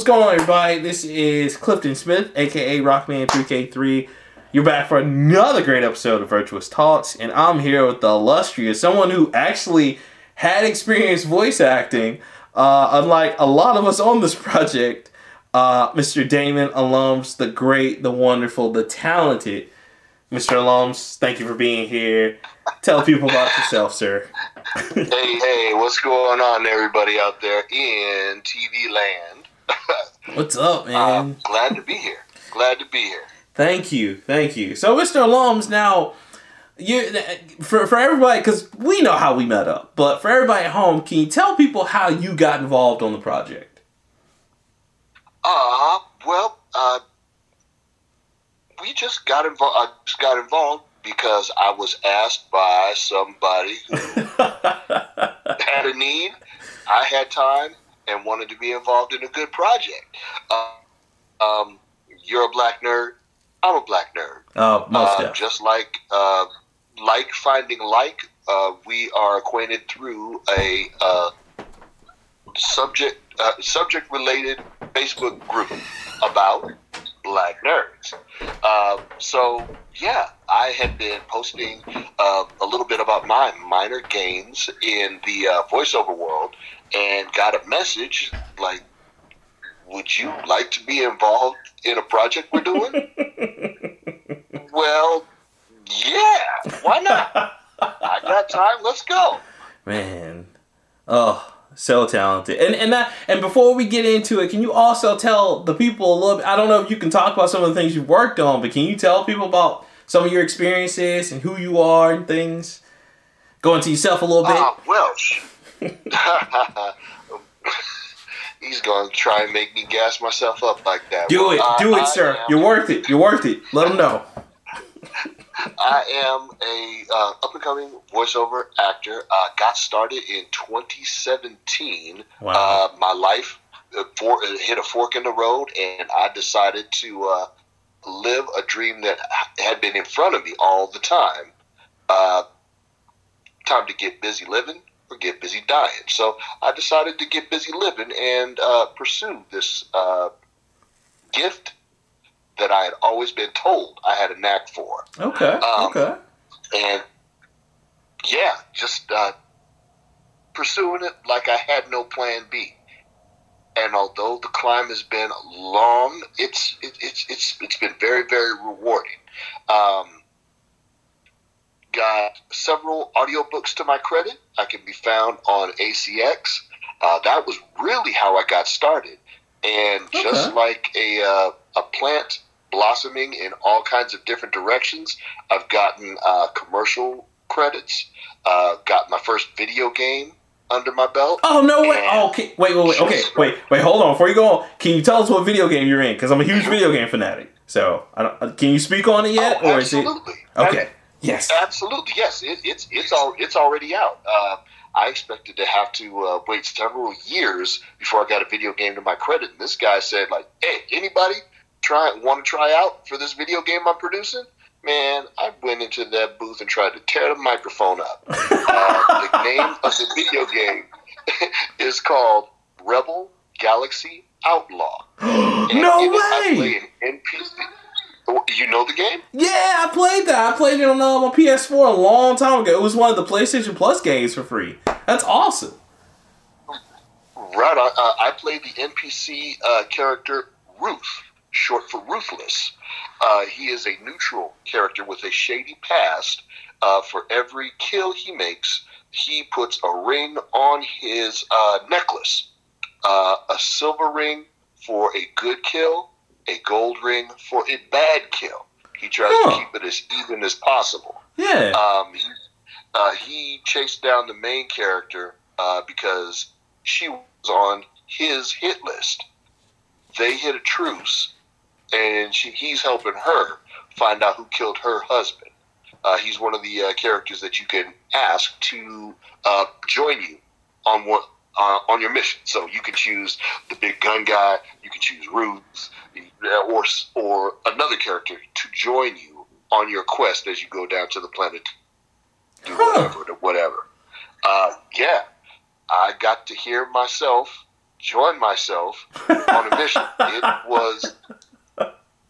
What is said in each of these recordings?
What's going on, everybody? This is Clifton Smith, aka Rockman3K3. You're back for another great episode of Virtuous Talks, and I'm here with the illustrious someone who actually had experience voice acting, uh, unlike a lot of us on this project. Uh, Mr. Damon Alums, the great, the wonderful, the talented Mr. Alums. Thank you for being here. Tell people about yourself, sir. hey, hey, what's going on, everybody out there in TV land? What's up, man? Uh, glad to be here. Glad to be here. Thank you, thank you. So, Mr. Alums, now you for for everybody because we know how we met up, but for everybody at home, can you tell people how you got involved on the project? Uh, well, uh, we just got involved. I just got involved because I was asked by somebody who had a need. I had time and wanted to be involved in a good project. Uh, um, you're a black nerd. I'm a black nerd. Oh, most uh, Just like uh, like finding like, uh, we are acquainted through a uh, subject uh, subject related Facebook group about black nerds. Uh, so yeah, I had been posting uh, a little bit about my minor gains in the uh, voiceover world, and got a message like, "Would you like to be involved in a project we're doing?" well, yeah, why not? I got time. Let's go. Man, oh so talented. And and that and before we get into it, can you also tell the people a little bit I don't know if you can talk about some of the things you've worked on, but can you tell people about some of your experiences and who you are and things? Go into yourself a little bit. Uh, well, he's going to try and make me gas myself up like that. Do well, it. I, Do it, I sir. Am, You're worth it. You're worth it. Let him know. I am a uh, up and coming voiceover actor. Uh, got started in 2017. Wow. Uh, my life uh, for, hit a fork in the road, and I decided to uh, live a dream that had been in front of me all the time. Uh, time to get busy living or get busy dying. So I decided to get busy living and pursue this gift that I had always been told I had a knack for. Okay. Um, okay. And yeah, just uh, pursuing it like I had no plan B. And although the climb has been long, it's it, it's it's it's been very very rewarding. Um, got several audiobooks to my credit. I can be found on ACX. Uh, that was really how I got started. And okay. just like a uh, a plant blossoming in all kinds of different directions. I've gotten uh, commercial credits, uh, got my first video game under my belt. Oh no way! Oh, okay, wait, wait, wait. Okay, wait, wait. Hold on. Before you go on, can you tell us what video game you're in? Because I'm a huge video game fanatic. So, I don't, uh, can you speak on it yet, oh, or is it okay? yes, absolutely. Yes, it, it's it's all it's already out. Uh, I expected to have to uh, wait several years before I got a video game to my credit. And this guy said, like, "Hey, anybody try want to try out for this video game I'm producing, man, I went into that booth and tried to tear the microphone up. uh, the name of the video game is called Rebel Galaxy Outlaw. no way! I play an NPC. You know the game? Yeah, I played that. I played it on uh, my PS4 a long time ago. It was one of the PlayStation Plus games for free. That's awesome. Right. Uh, I played the NPC uh, character Ruth short for ruthless. Uh, he is a neutral character with a shady past. Uh, for every kill he makes, he puts a ring on his uh, necklace. Uh, a silver ring for a good kill, a gold ring for a bad kill. He tries huh. to keep it as even as possible. Yeah. Um, he, uh, he chased down the main character uh, because she was on his hit list. They hit a truce and she, he's helping her find out who killed her husband. Uh, he's one of the uh, characters that you can ask to uh, join you on what uh, on your mission. So you can choose the big gun guy, you can choose Ruth, or or another character to join you on your quest as you go down to the planet. Do whatever, whatever. Uh, yeah, I got to hear myself join myself on a mission. it was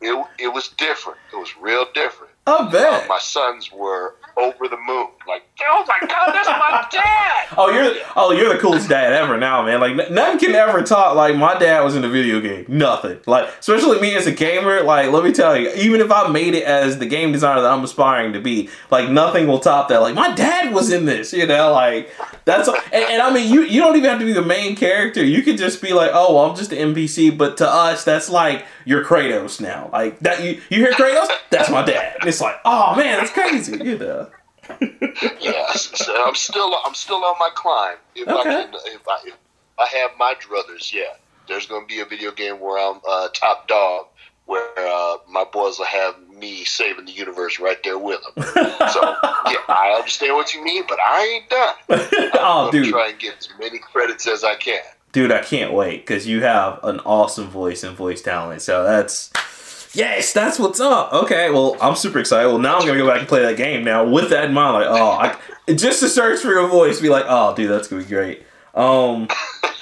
it, it was different. It was real different. I bet. Uh, my sons were over the moon. Like, oh my god, that's my dad. Oh, you're oh you're the coolest dad ever now, man. Like none can ever talk like my dad was in a video game. Nothing. Like especially me as a gamer. Like let me tell you, even if I made it as the game designer that I'm aspiring to be, like nothing will top that. Like my dad was in this. You know, like that's and, and I mean you you don't even have to be the main character. You could just be like, oh, well, I'm just an NPC. But to us, that's like your Kratos now. Like that you you hear Kratos, that's my dad. It's like, oh man, that's crazy. You know. Yeah, so I'm still I'm still on my climb. If I can, if I if I have my druthers, yeah, there's gonna be a video game where I'm uh, top dog, where uh, my boys will have me saving the universe right there with them. So yeah, I understand what you mean, but I ain't done. oh, I'm gonna dude. try and get as many credits as I can. dude, I can't wait because you have an awesome voice and voice talent. So that's yes, that's what's up. Okay, well, I'm super excited. Well, now I'm gonna go back and play that game now with that in mind. Like, oh, I, just to search for your voice, be like, oh, dude, that's gonna be great. Um,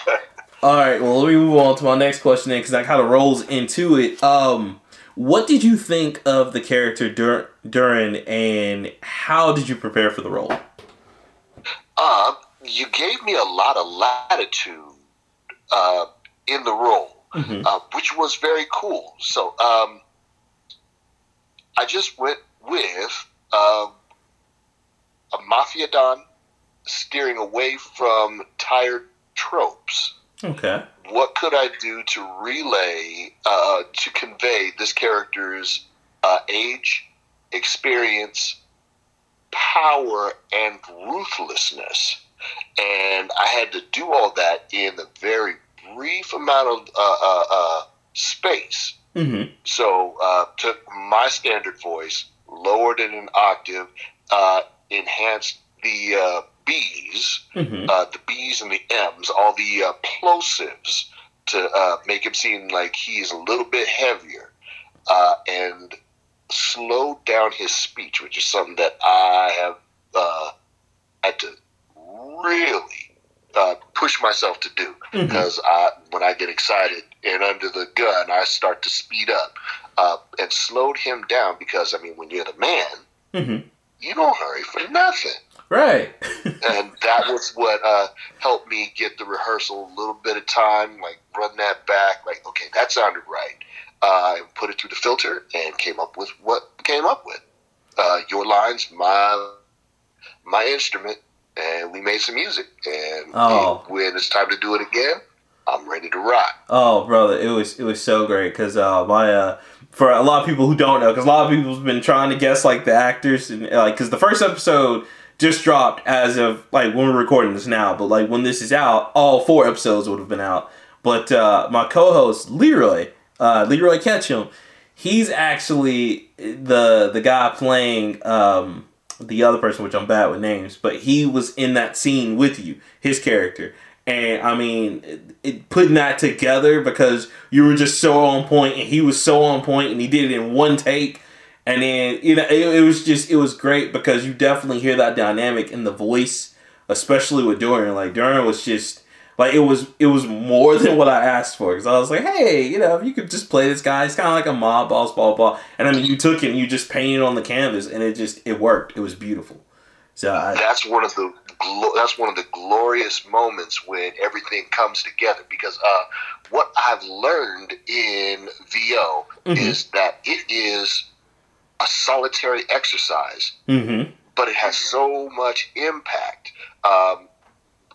all right, well, let me move on to my next question then, because that kind of rolls into it. Um, what did you think of the character dur- Duran, and how did you prepare for the role? Uh, you gave me a lot of latitude uh, in the role. Mhm. uh, which was very cool. So um, I just went with uh, a mafia don steering away from tired tropes. Okay. What could I do to relay, uh, to convey this character's uh, age, experience, power, and ruthlessness? And I had to do all that in a very brief amount of uh, uh, uh, space. Mm-hmm. So uh, took my standard voice, lowered it an octave, uh, enhanced the uh, B's, Mm-hmm. uh, the B's and the M's, all the uh, plosives to uh, make him seem like he's a little bit heavier, uh, and slowed down his speech, which is something that I have uh, had to really uh, push myself to do Mhm. because I, when I get excited and under the gun, I start to speed up uh, and slowed him down because I mean, when you're the man, Mm-hmm. you don't hurry for nothing Right. and that was what uh, helped me get the rehearsal a little bit of time, like run that back, like okay, that sounded right. Uh, and put it through the filter and came up with what came up with. Uh, your lines, my my instrument, and we made some music. And Oh. when it's time to do it again, I'm ready to rock. Oh, brother, it was it was so great because uh, my uh, for a lot of people who don't know, because a lot of people's been trying to guess like the actors and like because the first episode just dropped as of like when we're recording this now, but like when this is out, all four episodes would have been out. But uh, my co-host Leroy, uh, Leroy Ketchum, he's actually the the guy playing um, the other person, which I'm bad with names, but he was in that scene with you, his character. And I mean, it, it, putting that together because you were just so on point, and he was so on point, and he did it in one take. And then you know, it, it was just it was great because you definitely hear that dynamic in the voice, especially with Duran. Like Duran was just like it was it was more than what I asked for because I was like, hey, you know, if you could just play this guy, it's kind of like a mob boss, blah blah. And I mean, you took it and you just painted on the canvas, and it just it worked. It was beautiful. So I, that's one of the glo- that's one of the glorious moments when everything comes together because uh, what I've learned in VO Mhm. is that it is a solitary exercise, mm-hmm. but it has so much impact. Um,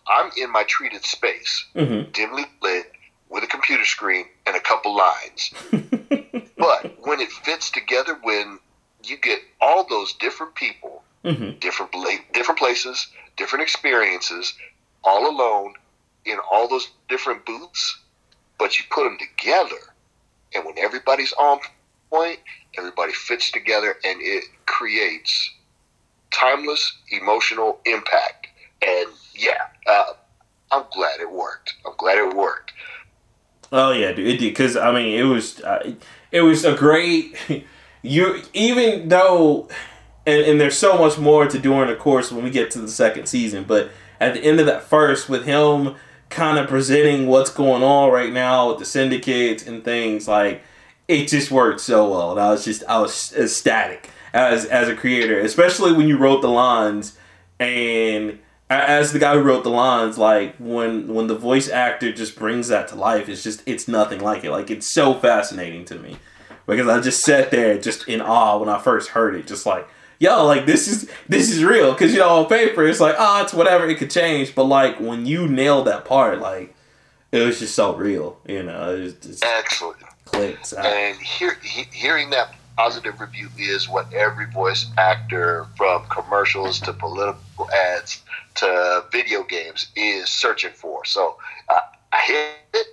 I'm in my treated space, Mm-hmm. dimly lit, with a computer screen and a couple lines. but when it fits together, when you get all those different people mm-hmm. different different places, different experiences, all alone in all those different booths, but you put them together, and when everybody's on point, everybody fits together, and it creates timeless emotional impact. And yeah, uh, I'm glad it worked. I'm glad it worked. Oh yeah, dude, it did because I mean it was uh, it was a great you even though and, and there's so much more to do in the course when we get to the second season, but at the end of that first with him kind of presenting what's going on right now with the syndicates and things like it just worked so well. And I was just I was ecstatic as as a creator, especially when you wrote the lines and as the guy who wrote the lines, like when when the voice actor just brings that to life, it's just it's nothing like it. Like it's so fascinating to me because I just sat there just in awe when I first heard it, just like yo, like this is this is real. Because you know on paper it's like ah, oh, it's whatever, it could change, but like when you nailed that part, like it was just so real. You know, it just excellent clicks. And hear, he, hearing that positive review is what every voice actor from commercials to political ads to video games is searching for. So uh, I hit it.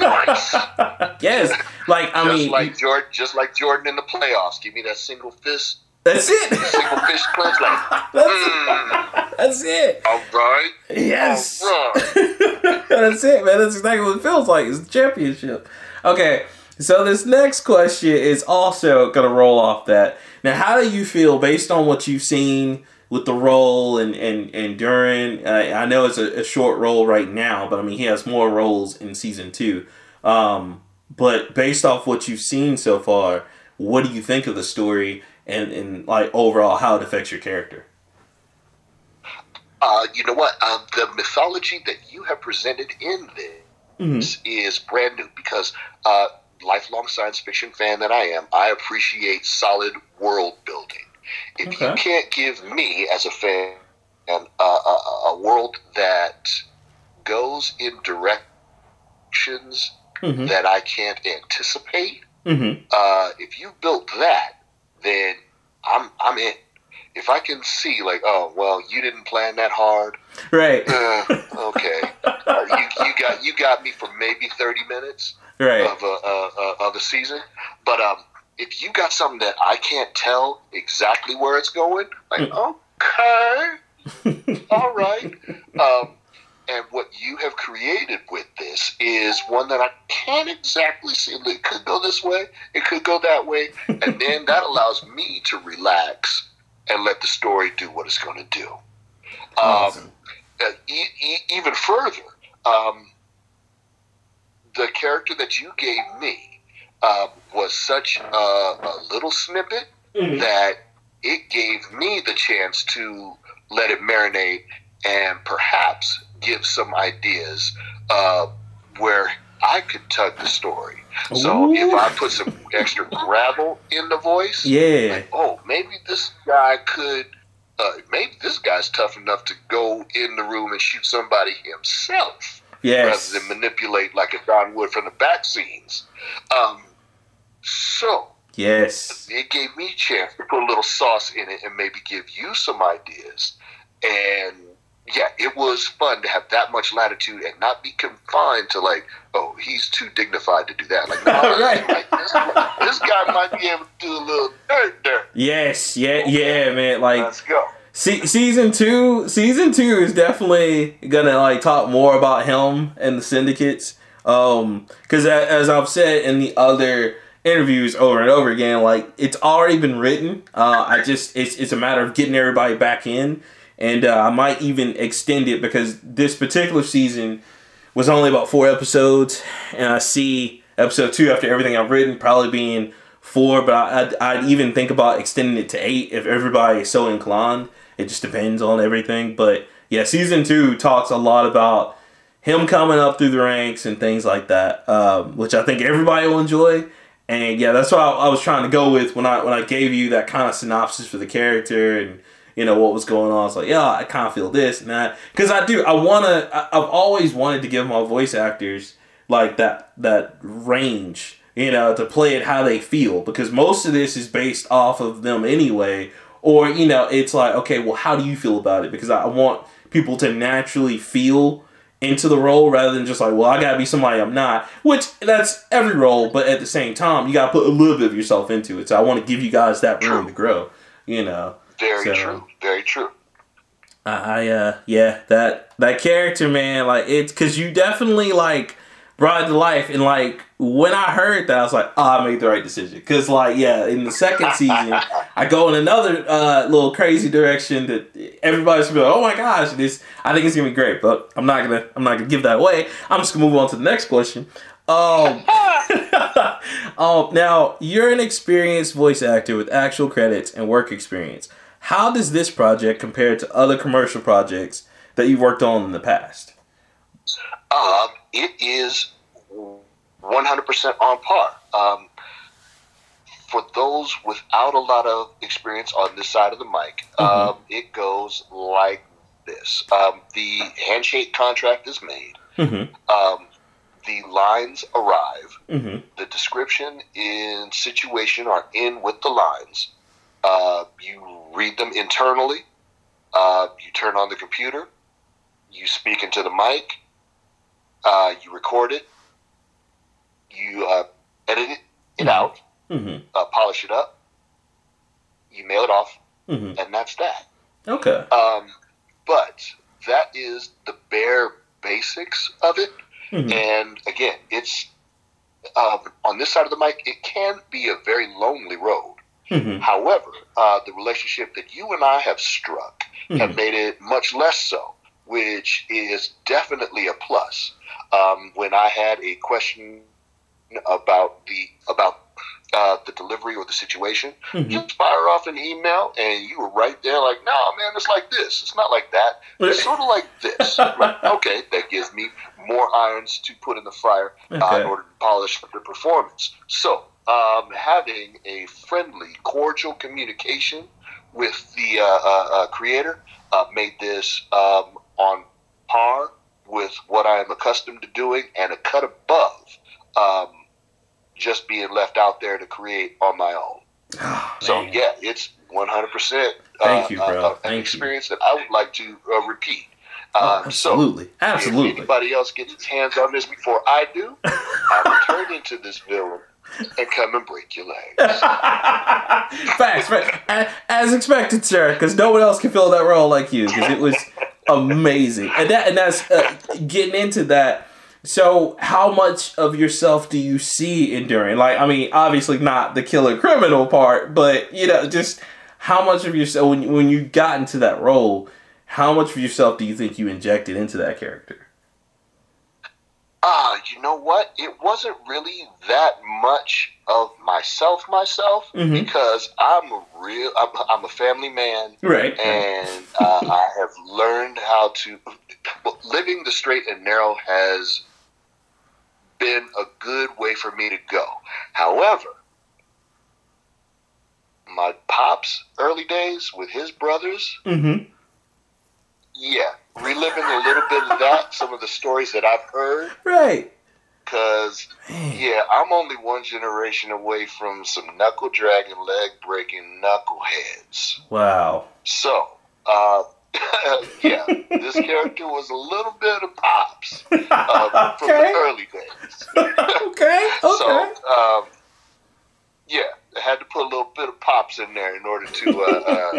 nice. yes, like I just mean, like Jordan, just like Jordan in the playoffs. Give me that single fist. That's it. Single fist clinch. That's, mm. that's it. All right. Yes. All right. that's it, man. That's exactly what it feels like. It's the championship. Okay. So this next question is also gonna roll off that. Now, how do you feel based on what you've seen with the role and and and Duran? Uh, I know it's a, a, short role right now, but I mean he has more roles in season two. Um, but based off what you've seen so far, what do you think of the story and and like overall how it affects your character? Uh, you know what? Um, the mythology that you have presented in this mm-hmm. is brand new because uh, lifelong science fiction fan that I am, I appreciate solid world building. If okay. you can't give me, as a fan, an, uh, a, a, world that goes in directions mm-hmm. that I can't anticipate, mm-hmm. uh, if you built that, then I'm I'm in. If I can see, like, oh well, you didn't plan that hard, right? Uh, okay, uh, you, you got you got me for maybe thirty minutes right. of a uh, of a season. But um, if you got something that I can't tell exactly where it's going, like mm. okay, all right. Um, and what you have created with this is one that I can't exactly see. It could go this way, it could go that way, and then that allows me to relax and let the story do what it's going to do. Um, awesome. Um, e- e- even further, um, the character that you gave me uh, was such a, a little snippet mm-hmm. that it gave me the chance to let it marinate and perhaps give some ideas uh, where I could tug the story. Ooh. So if I put some extra gravel in the voice, yeah, like, oh, maybe this guy could. Uh, maybe this guy's tough enough to go in the room and shoot somebody himself yes. rather than manipulate like a Don Wood from the back scenes. Um, so yes, it gave me a chance to put a little sauce in it and maybe give you some ideas. And yeah, it was fun to have that much latitude and not be confined to like, oh, he's too dignified to do that. Like, no, right. like this, this, guy might be able to do a little dirt there. Yes, yeah, yeah, man. Like, let's go. Se- season two, season two is definitely gonna like talk more about him and the syndicates. Um, because as I've said in the other interviews over and over again, like it's already been written. Uh, I just it's it's a matter of getting everybody back in, and uh, I might even extend it because this particular season was only about four episodes, and I see episode two after everything I've written probably being four, but I'd, I'd even think about extending it to eight if everybody is so inclined. It just depends on everything. But yeah, season two talks a lot about him coming up through the ranks and things like that, um, which I think everybody will enjoy. And yeah, that's what I, I, was trying to go with when I when I gave you that kind of synopsis for the character and you know what was going on. I was like, yeah, I kind of feel this and that because I do. I wanna. I, I've always wanted to give my voice actors like that that range, you know, to play it how they feel because most of this is based off of them anyway or you know it's like okay well how do you feel about it because i want people to naturally feel into the role rather than just like well i gotta be somebody i'm not which that's every role but at the same time you gotta put a little bit of yourself into it so i want to give you guys that room to grow you know very so, true very true I, uh yeah that that character man like it's because you definitely like brought it to life. And like when I heard that, I was like, oh, I made the right decision. Cause like yeah, in the second season, I go in another uh, little crazy direction that everybody's gonna be like, "Oh my gosh, this! I think it's gonna be great." But I'm not gonna, I'm not gonna give that away. I'm just gonna move on to the next question. Um, um, now you're an experienced voice actor with actual credits and work experience. How does this project compare to other commercial projects that you've worked on in the past? Um, it is 100% on par. Um, for those without a lot of experience on this side of the mic, Mhm. um, it goes like this: um, the handshake contract is made. Mm-hmm. Um, the lines arrive. Mm-hmm. The description and situation are in with the lines. Uh, you read them internally. Uh, you turn on the computer. You speak into the mic. Uh, you record it. You uh, edit it, it Mhm. out, Mm-hmm. uh, polish it up. You mail it off, Mm-hmm. and that's that. Okay. Um, but that is the bare basics of it. Mm-hmm. And again, it's um, on this side of the mic. It can be a very lonely road. Mm-hmm. However, uh, the relationship that you and I have struck have Mhm. made it much less so, which is definitely a plus. Um, when I had a question about the about uh, the delivery or the situation, Mhm. just fire off an email, and you were right there, like, "No, man, it's like this. It's not like that. It's sort of like this." Right, okay, that gives me more irons to put in the fire uh, in order to polish the performance. So, um, having a friendly, cordial communication with the uh, uh, uh, creator uh, made this um, on par with what I am accustomed to doing and a cut above um, just being left out there to create on my own. Oh, So, man. yeah, it's 100% uh, Thank you, bro. uh, Thank an you. experience that I would like to uh, repeat. Oh, Um, so, absolutely. if Absolutely. anybody else gets its hands on this before I do, I'll turn into this villain and come and break your legs. facts. A- As expected, sir, because no one else can fill that role like you. Because it was amazing, and that and that's uh, getting into that. So, how much of yourself do you see enduring? Like, I mean, obviously not the killer criminal part, but you know, just how much of yourself when when you got into that role, how much of yourself do you think you injected into that character? Ah, you know what? It wasn't really that much of myself, myself, Mhm. because I'm a real, I'm, I'm a family man, Right. and uh, I have learned how to. Living the straight and narrow has been a good way for me to go. However, my pop's early days with his brothers, Mm-hmm. yeah, reliving a little bit of that, some of the stories that I've heard, Right. because Yeah, I'm only one generation away from some knuckle dragging, leg breaking knuckleheads. Wow. So, uh, yeah, this character was a little bit of pops uh, from the early days. okay. Okay. So, um, yeah, I had to put a little bit of pops in there in order to uh, uh,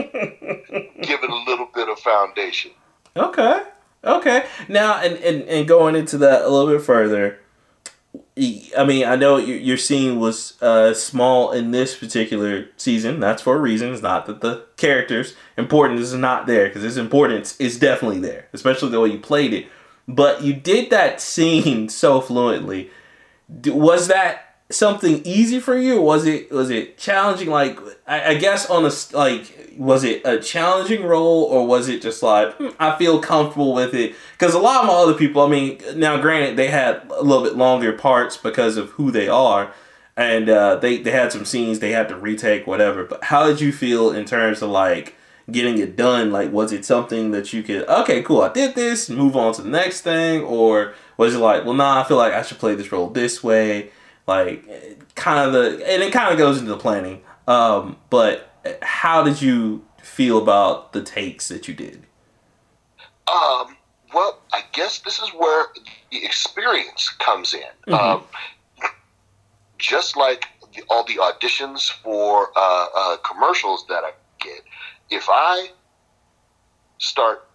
give it a little bit of foundation. Okay. Okay. Now, and, and, and going into that a little bit further, I mean, I know your, scene was uh, small in this particular season. That's for a reason. It's not that the character's importance is not there, because its importance is definitely there, especially the way you played it. But you did that scene so fluently. Was that something easy for you? Was it was it challenging? Like I, I guess on a like was it a challenging role or was it just like "Hmm, I feel comfortable with it? Because a lot of my other people, I mean, now granted they had a little bit longer parts because of who they are, and uh, they they had some scenes they had to retake whatever. But how did you feel in terms of like? getting it done like was it something that you could okay cool i did this move on to the next thing or was it like well nah i feel like i should play this role this way like kind of the and it kind of goes into the planning um but how did you feel about the takes that you did Um, well, I guess this is where the experience comes in. Mhm. Um, just like the, all the auditions for uh, uh, commercials that I get, if I start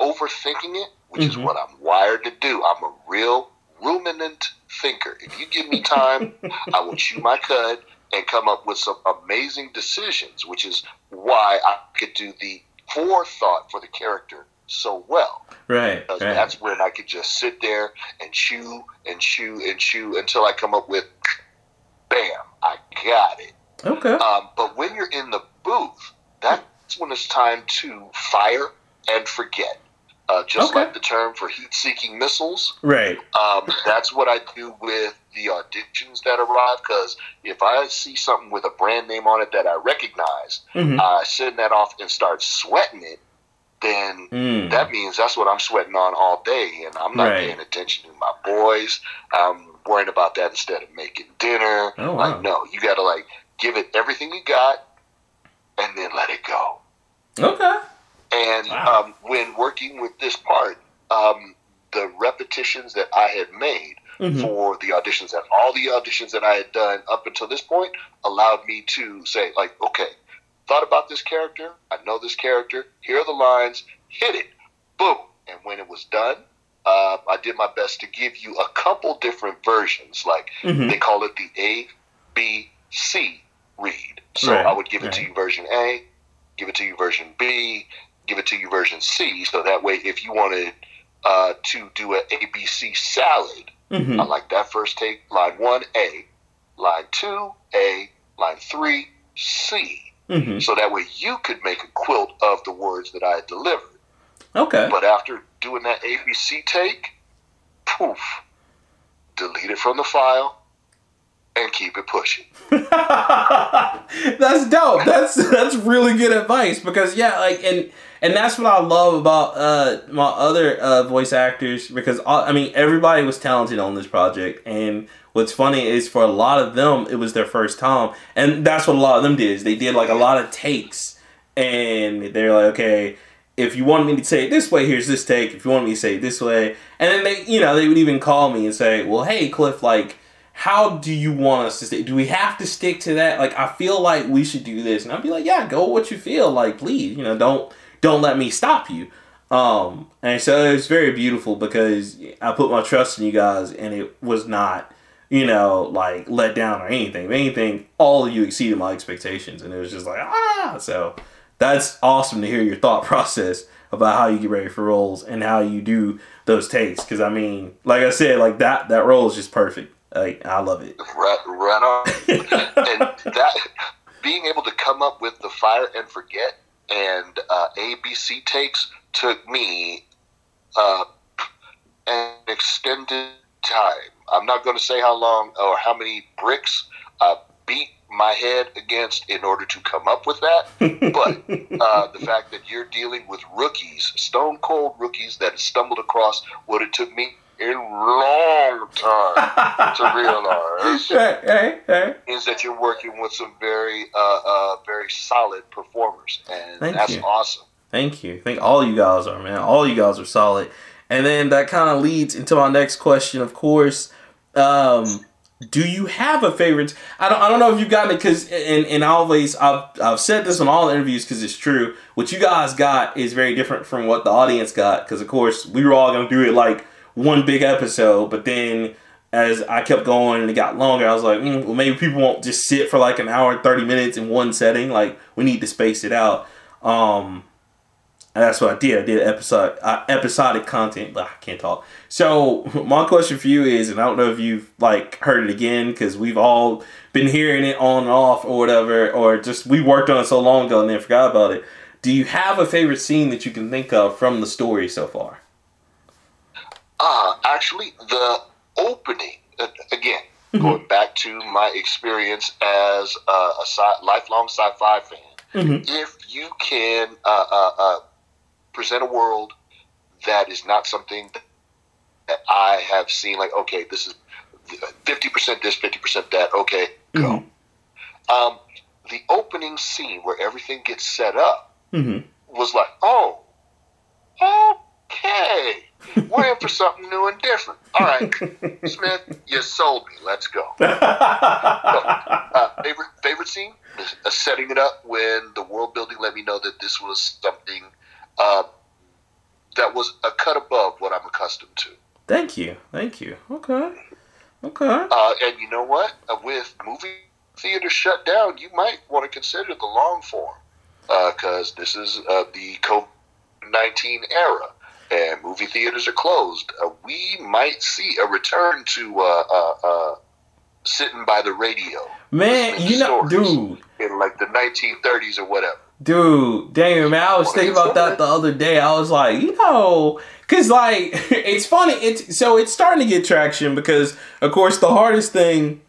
overthinking it, which is Mhm. what I'm wired to do, I'm a real ruminant thinker. If you give me time, I will chew my cud and come up with some amazing decisions, which is why I could do the forethought for the character so well. Right. Because right. that's when I could just sit there and chew and chew and chew until I come up with, bam, I got it. Okay. Um, but when you're in the booth, that's when it's time to fire and forget. Uh, just Okay. like the term for heat-seeking missiles, Right. um, that's what I do with the auditions that arrive. Because if I see something with a brand name on it that I recognize, hmm I send that off and start sweating it. Then Mm. that means that's what I'm sweating on all day, and I'm not Right. paying attention to my boys. I'm worrying about that instead of making dinner. Oh, wow. Like, no, you got to like give it everything you got, and then let it go. Okay. And Wow. um, when working with this part, um, the repetitions that I had made hmm for the auditions that all the auditions that I had done up until this point allowed me to say, like, okay, thought about this character, I know this character, here are the lines, hit it, boom. And when it was done, uh, I did my best to give you a couple different versions. Like hmm they call it the A, B, C read. So Right, I would give it to you version A, give it to you version B, give it to you version C. So that way, if you wanted uh, to do an ABC salad, hmm I like that first take. Line one, A. Line two, A. Line three, C. hmm So that way you could make a quilt of the words that I had delivered. Okay. But after doing that ABC take, poof, delete it from the file and keep it pushing. that's dope. That's that's really good advice because yeah, like and and that's what I love about uh my other uh voice actors because uh, I mean everybody was talented on this project and what's funny is for a lot of them it was their first time and that's what a lot of them did is they did like a lot of takes and they're like okay if you want me to say it this way here's this take if you want me to say it this way and then they you know they would even call me and say well hey Cliff like how do you want us to stay? Do we have to stick to that? Like, I feel like we should do this, and I'd be like, yeah, go what you feel. Like, please, you know, don't don't let me stop you. Um, and so it's very beautiful because I put my trust in you guys, and it was not, you know, like let down or anything. If anything, all of you exceeded my expectations, and it was just like ah. So that's awesome to hear your thought process about how you get ready for roles and how you do those takes. Because I mean, like I said, like that that role is just perfect. Like I love it. Right, right on. and that being able to come up with the fire and forget and uh, ABC takes took me uh, an extended time. I'm not going to say how long or how many bricks I beat my head against in order to come up with that. But uh, the fact that you're dealing with rookies, stone cold rookies that stumbled across what it took me a long time to realize hey, hey, hey. is that you're working with some very, uh, uh, very solid performers, and Thank that's you. awesome. Thank you. Thank all you guys are, man. All you guys are solid. And then that kind of leads into my next question, of course. Um, do you have a favorite? I don't. I don't know if you've gotten it because, and and I always I've I've said this on all interviews because it's true. What you guys got is very different from what the audience got because, of course, we were all gonna do it like one big episode, but then as I kept going and it got longer, I was like, mm, well, maybe people won't just sit for like an hour and thirty minutes in one setting. Like we need to space it out. Um, and that's what I did. I did episode uh, episodic content, but I can't talk. So my question for you is, and I don't know if you've like heard it again because we've all been hearing it on and off or whatever, or just we worked on it so long ago and then forgot about it. Do you have a favorite scene that you can think of from the story so far? Uh, actually, the opening, uh, again, Mm-hmm. going back to my experience as a, a sci- lifelong sci fi fan, Mhm. if you can uh, uh, uh, present a world that is not something that I have seen, like, okay, this is 50% this, 50% that, okay, go. Um, the opening scene where everything gets set up Mm-hmm. was like, oh, oh, okay, we're in for something new and different. All right, Smith, you sold me. Let's go. Uh, favorite favorite scene uh, setting it up when the world building let me know that this was something uh, that was a cut above what I'm accustomed to. Thank you. Thank you. Okay. Okay. Uh, and you know what? Uh, with movie theaters shut down, you might want to consider the long form. because uh, this is uh, the COVID nineteen era and movie theaters are closed. Uh, we might see a return to uh, sitting by the radio. Man, you know, dude, in like the 1930s or whatever. Dude, damn, man, I was thinking about that the other day. I was like, you know, cause like it's funny. It's so it's starting to get traction because, of course, the hardest thing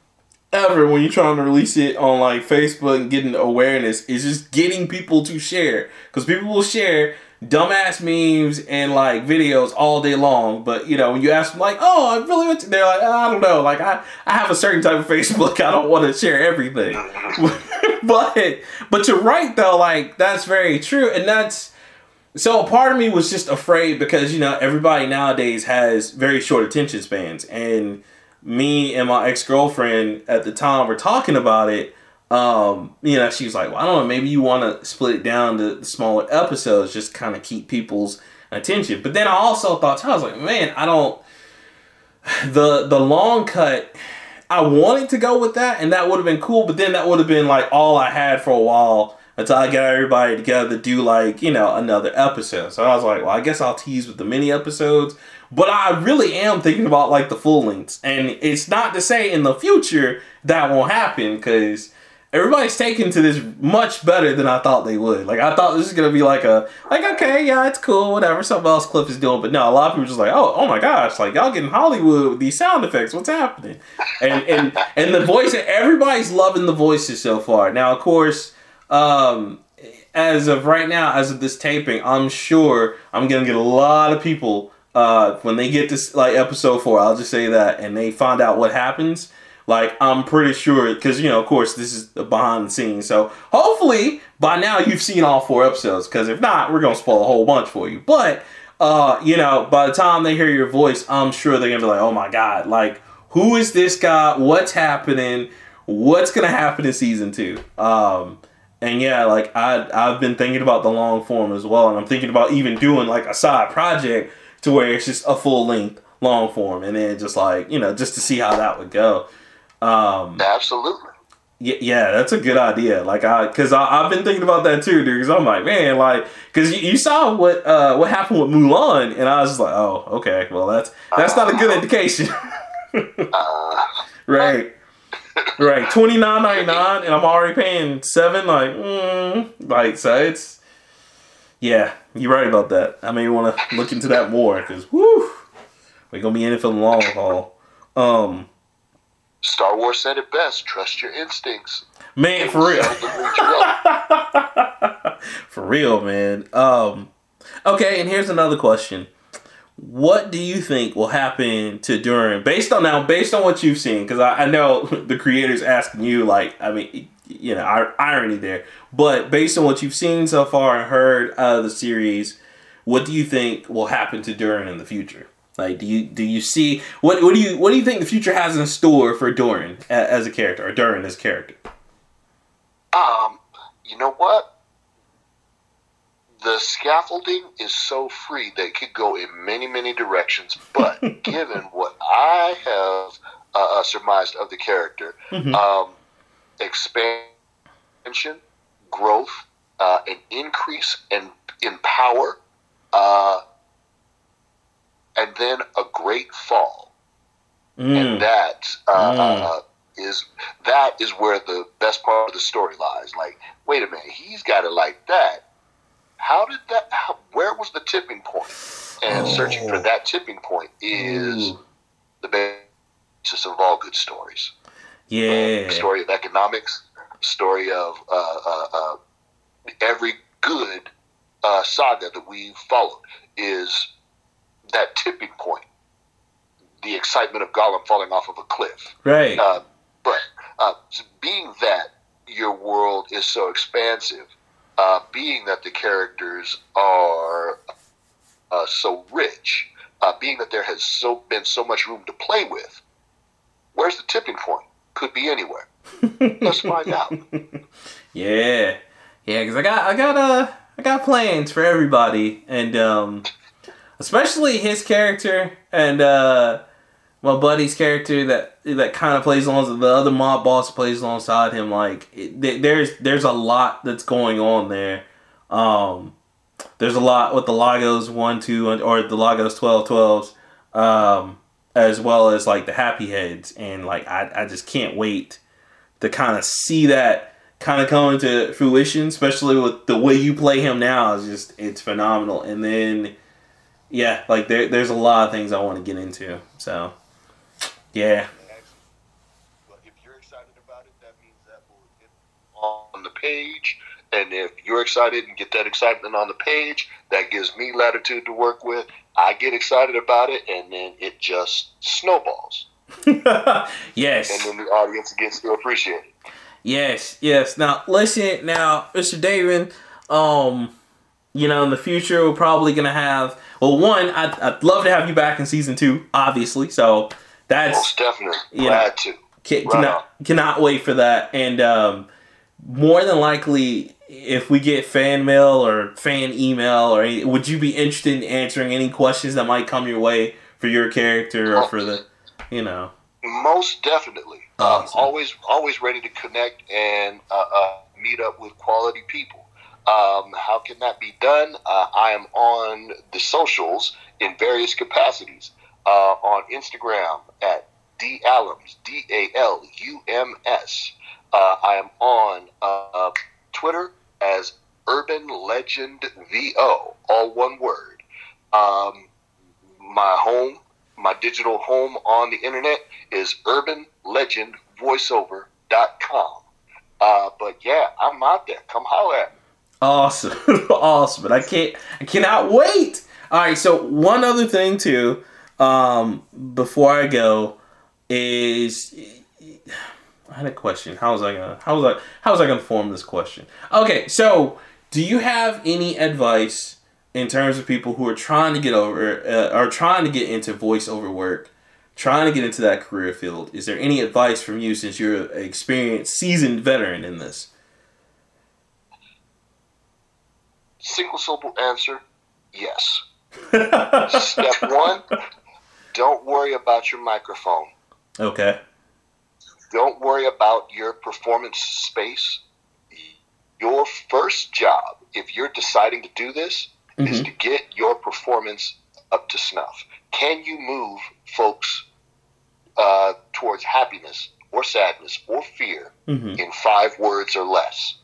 ever when you're trying to release it on like Facebook and getting awareness is just getting people to share. Because people will share dumbass memes and like videos all day long. But you know, when you ask them like, "Oh, I really went," to, they're like, "I don't know. Like, I I have a certain type of Facebook. I don't want to share everything." but but you're right though. Like that's very true, and that's. So a part of me was just afraid because you know everybody nowadays has very short attention spans, and me and my ex girlfriend at the time were talking about it um, you know, she was like, well, I don't know, maybe you want to split it down to smaller episodes, just kind of keep people's attention. But then I also thought, I was like, man, I don't. The the long cut, I wanted to go with that, and that would have been cool. But then that would have been like all I had for a while until I got everybody together to do like you know another episode. So I was like, well, I guess I'll tease with the mini episodes. But I really am thinking about like the full lengths, and it's not to say in the future that won't happen because everybody's taken to this much better than I thought they would. Like I thought this is gonna be like a like okay, yeah, it's cool, whatever, something else Cliff is doing. But no, a lot of people just like, oh, oh my gosh, like y'all getting Hollywood with these sound effects. What's happening? And and and the voice, everybody's loving the voices so far. Now, of course, um, as of right now, as of this taping, I'm sure I'm gonna get a lot of people uh, when they get this like episode four. I'll just say that, and they find out what happens like I'm pretty sure because you know, of course, this is behind the scenes. So hopefully by now you've seen all four episodes. Because if not, we're gonna spoil a whole bunch for you. But uh, you know, by the time they hear your voice, I'm sure they're gonna be like, "Oh my god! Like, who is this guy? What's happening? What's gonna happen in season two? Um, and yeah, like I I've been thinking about the long form as well, and I'm thinking about even doing like a side project to where it's just a full length long form, and then just like you know, just to see how that would go. Um, Absolutely. Yeah, yeah, that's a good idea. Like I, because I've been thinking about that too, dude. Because I'm like, man, like, because you, you, saw what uh, what happened with Mulan, and I was just like, oh, okay, well, that's that's not a good uh-huh. indication. uh, right, right. Twenty nine ninety nine, and I'm already paying seven. Like, mm, like so, it's yeah, you're right about that. I may want to look into that more because whoo, we're gonna be in it for the long haul. Um, Star Wars said it best: trust your instincts. Man, for real. for real, man. Um, okay, and here's another question. What do you think will happen to Duran based on now, based on what you've seen? Because I, I, know the creators asking you, like, I mean, you know, irony there. But based on what you've seen so far and heard of the series, what do you think will happen to Duran in the future? Like, do you do you see what what do you what do you think the future has in store for Doran as a character or Duran as a character? Um, you know what? The scaffolding is so free that it could go in many many directions. But given what I have uh, uh, surmised of the character, mm-hmm. um, expansion, growth, uh, an increase in in power. Uh, and then a great fall. Mm. And that uh, mm. is that is where the best part of the story lies. Like, wait a minute, he's got it like that. How did that? How, where was the tipping point? And oh. searching for that tipping point is Ooh. the basis of all good stories. Yeah, um, story of economics, story of uh, uh, uh every good uh, saga that we've followed is that tipping point, the excitement of Gollum falling off of a cliff. Right. Uh, but uh, being that your world is so expansive, uh, being that the characters are uh, so rich, uh, being that there has so been so much room to play with, where's the tipping point? Could be anywhere. Let's find out. Yeah, yeah, because I got I got uh I got plans for everybody, and um especially his character and uh my buddy's character that that kind of plays along the other mob boss plays alongside him. Like it, there's there's a lot that's going on there. Um, there's a lot with the Lagos one two or the Lagos twelve twelves, um, as well as like the Happy Heads, and like I I just can't wait to kind of see that kind of come into fruition, especially with the way you play him now. Is just it's phenomenal, and then yeah, like there there's a lot of things I want to get into. So yeah. if you're excited about it, that means that will get on the page. And if you're excited and get that excitement on the page, that gives me latitude to work with. I get excited about it, and then it just snowballs. yes. And then the audience gets to appreciate it. Yes, yes. Now listen, now Mr. David, um, you know, in the future we're probably gonna have. Well, one, I'd, I'd love to have you back in season two, obviously. So that's Most definitely glad know, to. Can, cannot cannot wait for that, and um, more than likely, if we get fan mail or fan email or any, would you be interested in answering any questions that might come your way for your character or for the, you know? Most definitely. Awesome. Um, always always ready to connect and uh, uh, meet up with quality people. Um, how can that be done? Uh, I am on the socials in various capacities uh, on Instagram at D Alums, D A L U M S. Uh, I am on uh, Twitter as Urban Legend VO, all one word. Um, my home, my digital home on the internet is urbanlegendvoiceover.com. Uh, but yeah, I'm out there. Come holler at me. Awesome, awesome! And I can't, I cannot wait. All right, so one other thing too um, before I go, is I had a question. How was I gonna? How was I? How was I gonna form this question? Okay, so do you have any advice in terms of people who are trying to get over, uh, are trying to get into voiceover work, trying to get into that career field? Is there any advice from you since you're an experienced, seasoned veteran in this? Single syllable answer: Yes. Step one don't worry about your microphone. Okay. Don't worry about your performance space. Your first job, if you're deciding to do this, mm-hmm. is to get your performance up to snuff. Can you move folks uh, towards happiness or sadness or fear mm-hmm. in five words or less?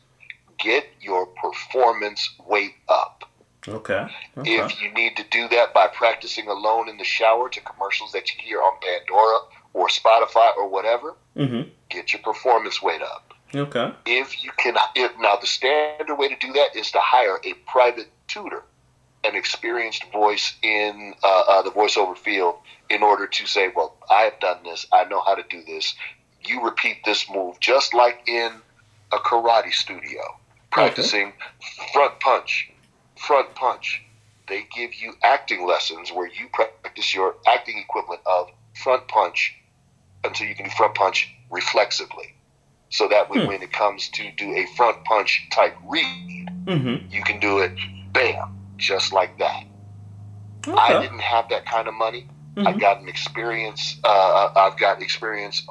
Get your performance weight up. Okay. okay. If you need to do that by practicing alone in the shower to commercials that you hear on Pandora or Spotify or whatever, mm-hmm. get your performance weight up. Okay. If you can, if, now the standard way to do that is to hire a private tutor, an experienced voice in uh, uh, the voiceover field, in order to say, well, I have done this, I know how to do this. You repeat this move just like in a karate studio, practicing okay. front punch front punch. They give you acting lessons where you practice your acting equivalent of front punch until you can do front punch reflexively. So that way, hmm. when it comes to do a front punch type read, mm-hmm. you can do it, bam, just like that. Okay. I didn't have that kind of money. Mm-hmm. I've got an experience. Uh, I've got experience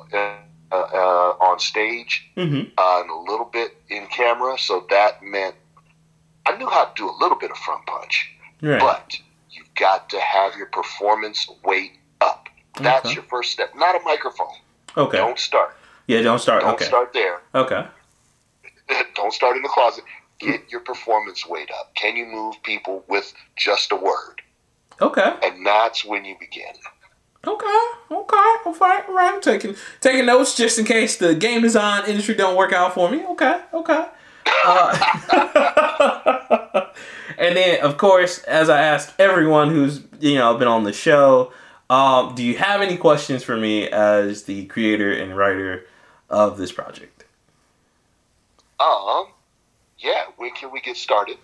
uh, uh, on stage mm-hmm. Uh, and a little bit in camera. So that meant I knew how to do a little bit of front punch, right. but you've got to have your performance weight up. That's okay. your first step. Not a microphone. Okay. Don't start. Yeah, don't start. Don't okay. start there. Okay. don't start in the closet. Get your performance weight up. Can you move people with just a word? Okay. And that's when you begin. Okay, okay, all right, all right. I'm taking taking notes just in case the game design industry don't work out for me. Okay, okay. Uh, and then, of course, as I ask everyone who's you know been on the show, um, do you have any questions for me as the creator and writer of this project? Um, yeah. When can we get started?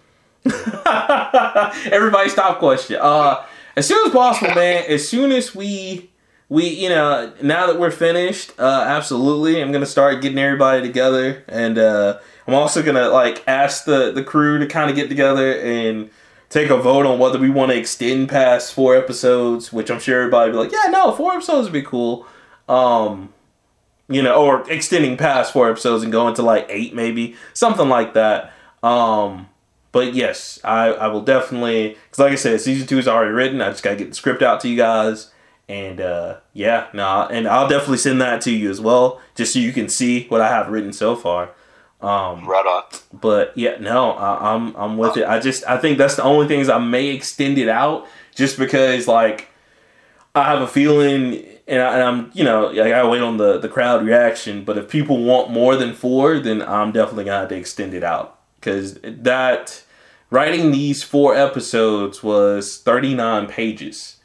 Everybody, stop question. Uh, as soon as possible, man. As soon as we we you know now that we're finished, uh, absolutely, I'm gonna start getting everybody together and uh I'm also gonna like ask the the crew to kind of get together and take a vote on whether we want to extend past four episodes, which I'm sure everybody be like, yeah, no, four episodes would be cool. Um, you know, or extending past four episodes and going to like eight, maybe something like that. Um, but yes, I, I will definitely because like I said, season two is already written. I just gotta get the script out to you guys, and uh, yeah, no, nah, and I'll definitely send that to you as well, just so you can see what I have written so far. Um, right on. But yeah, no, I, I'm I'm with it. I just I think that's the only things I may extend it out, just because like I have a feeling, and, I, am you know I gotta wait on the the crowd reaction. But if people want more than four, then I'm definitely gonna have to extend it out because that writing these four episodes was 39 pages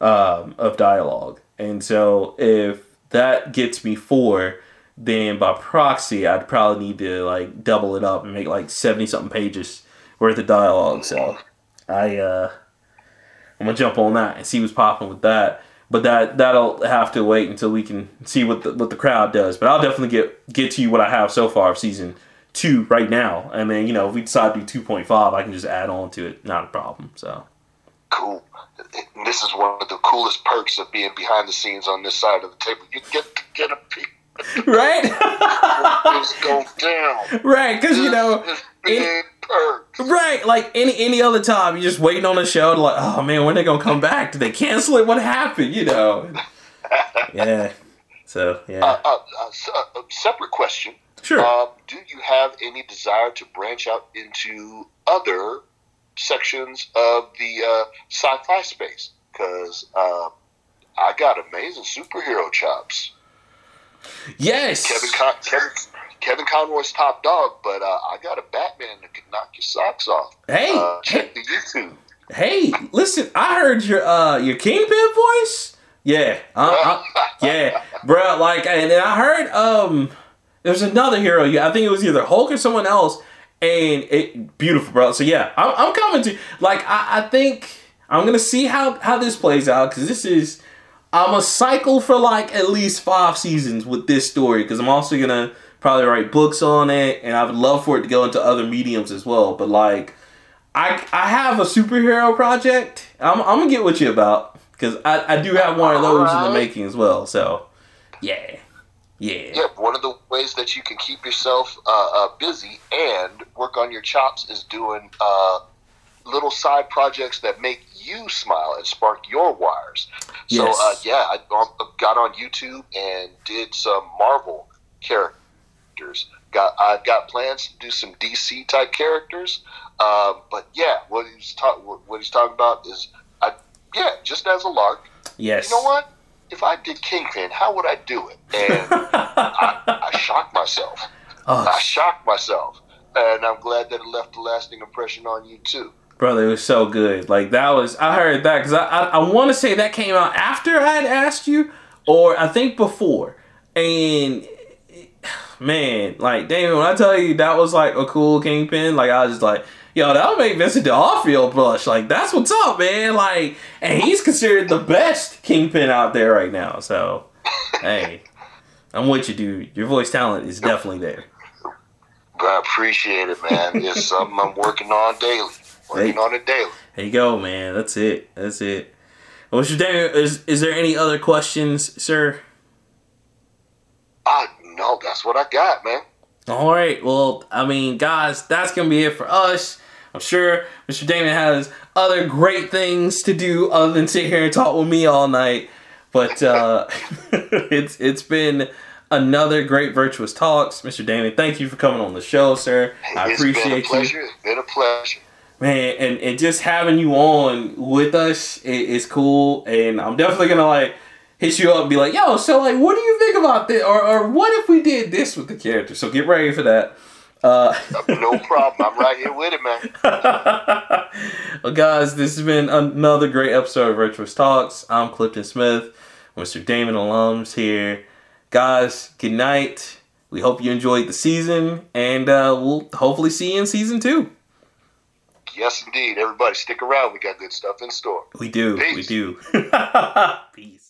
um, of dialogue. And so if that gets me four, then by proxy, I'd probably need to like double it up and make like 70 something pages worth of dialogue. So I, uh, I'm gonna jump on that and see what's popping with that. But that that'll have to wait until we can see what the what the crowd does. But I'll definitely get get to you what I have so far of season two right now. I mean, you know, if we decide to do 2.5, I can just add on to it. Not a problem. So cool. This is one of the coolest perks of being behind the scenes on this side of the table. You get to get a peek. Right? Down. Right, because, you know. Any. Right, like any any other time, you're just waiting on a show to like, oh man, when they gonna come back? Did they cancel it? What happened? You know? yeah. So yeah. Uh, uh, uh, separate question. Sure. Um, do you have any desire to branch out into other sections of the uh, sci-fi space? Because uh, I got amazing superhero chops. Yes. Kevin Con- Kevin, Kevin Conroy's top dog, but uh, I got a Batman that could knock your socks off. Hey, uh, check hey, the YouTube. Hey, listen, I heard your uh your Kingpin voice. Yeah, uh, uh, yeah, bro. Like, and I heard um there's another hero. I think it was either Hulk or someone else, and it beautiful, bro. So yeah, I'm, I'm coming to like I, I think I'm gonna see how how this plays out because this is I'm a cycle for like at least five seasons with this story because I'm also gonna probably write books on it, and I would love for it to go into other mediums as well. But like, I I have a superhero project. I'm I'm gonna get with you about because I I do have one of those in the making as well. So yeah. Yeah. Yeah. One of the ways that you can keep yourself uh, uh, busy and work on your chops is doing uh, little side projects that make you smile and spark your wires. Yes. So uh, yeah, I got on YouTube and did some Marvel characters. Got I've got plans to do some DC type characters. Um, but yeah, what he's ta- what he's talking about is, I, yeah, just as a lark. Yes. You know what? If I did Kingpin, how would I do it? And I, I, shocked myself. Oh. I shocked myself. And I'm glad that it left a lasting impression on you too. Brother, it was so good. Like that was I heard that because I I, I want to say that came out after I had asked you, or I think before. And man, like Damon, when I tell you that was like a cool Kingpin, like I was just like yo, that'll make Vincent D'Onofrio blush. Like, that's what's up, man. Like, and he's considered the best kingpin out there right now. So, hey, I'm with you, dude. Your voice talent is definitely there. I appreciate it, man. It's something I'm working on daily. Working hey, on it daily. There you go, man. That's it. That's it. What's your day? Is is there any other questions, sir? Uh no, that's what I got, man. All right. Well, I mean, guys, that's gonna be it for us. I'm sure Mr. Damon has other great things to do other than sit here and talk with me all night. But uh, it's it's been another great virtuous talks, Mr. Damon. Thank you for coming on the show, sir. I it's appreciate been a pleasure. you. It's been a pleasure. Man, and, and just having you on with us is cool, and I'm definitely gonna like hit you up and be like, "Yo, so like, what do you think about this? Or, or what if we did this with the character?" So get ready for that. Uh, no problem. I'm right here with it, man. well, guys, this has been another great episode of Virtuous Talks. I'm Clifton Smith, Mr. Damon Alums here. Guys, good night. We hope you enjoyed the season, and uh, we'll hopefully see you in season two. Yes, indeed. Everybody, stick around. We got good stuff in store. We do. Peace. We do. Peace.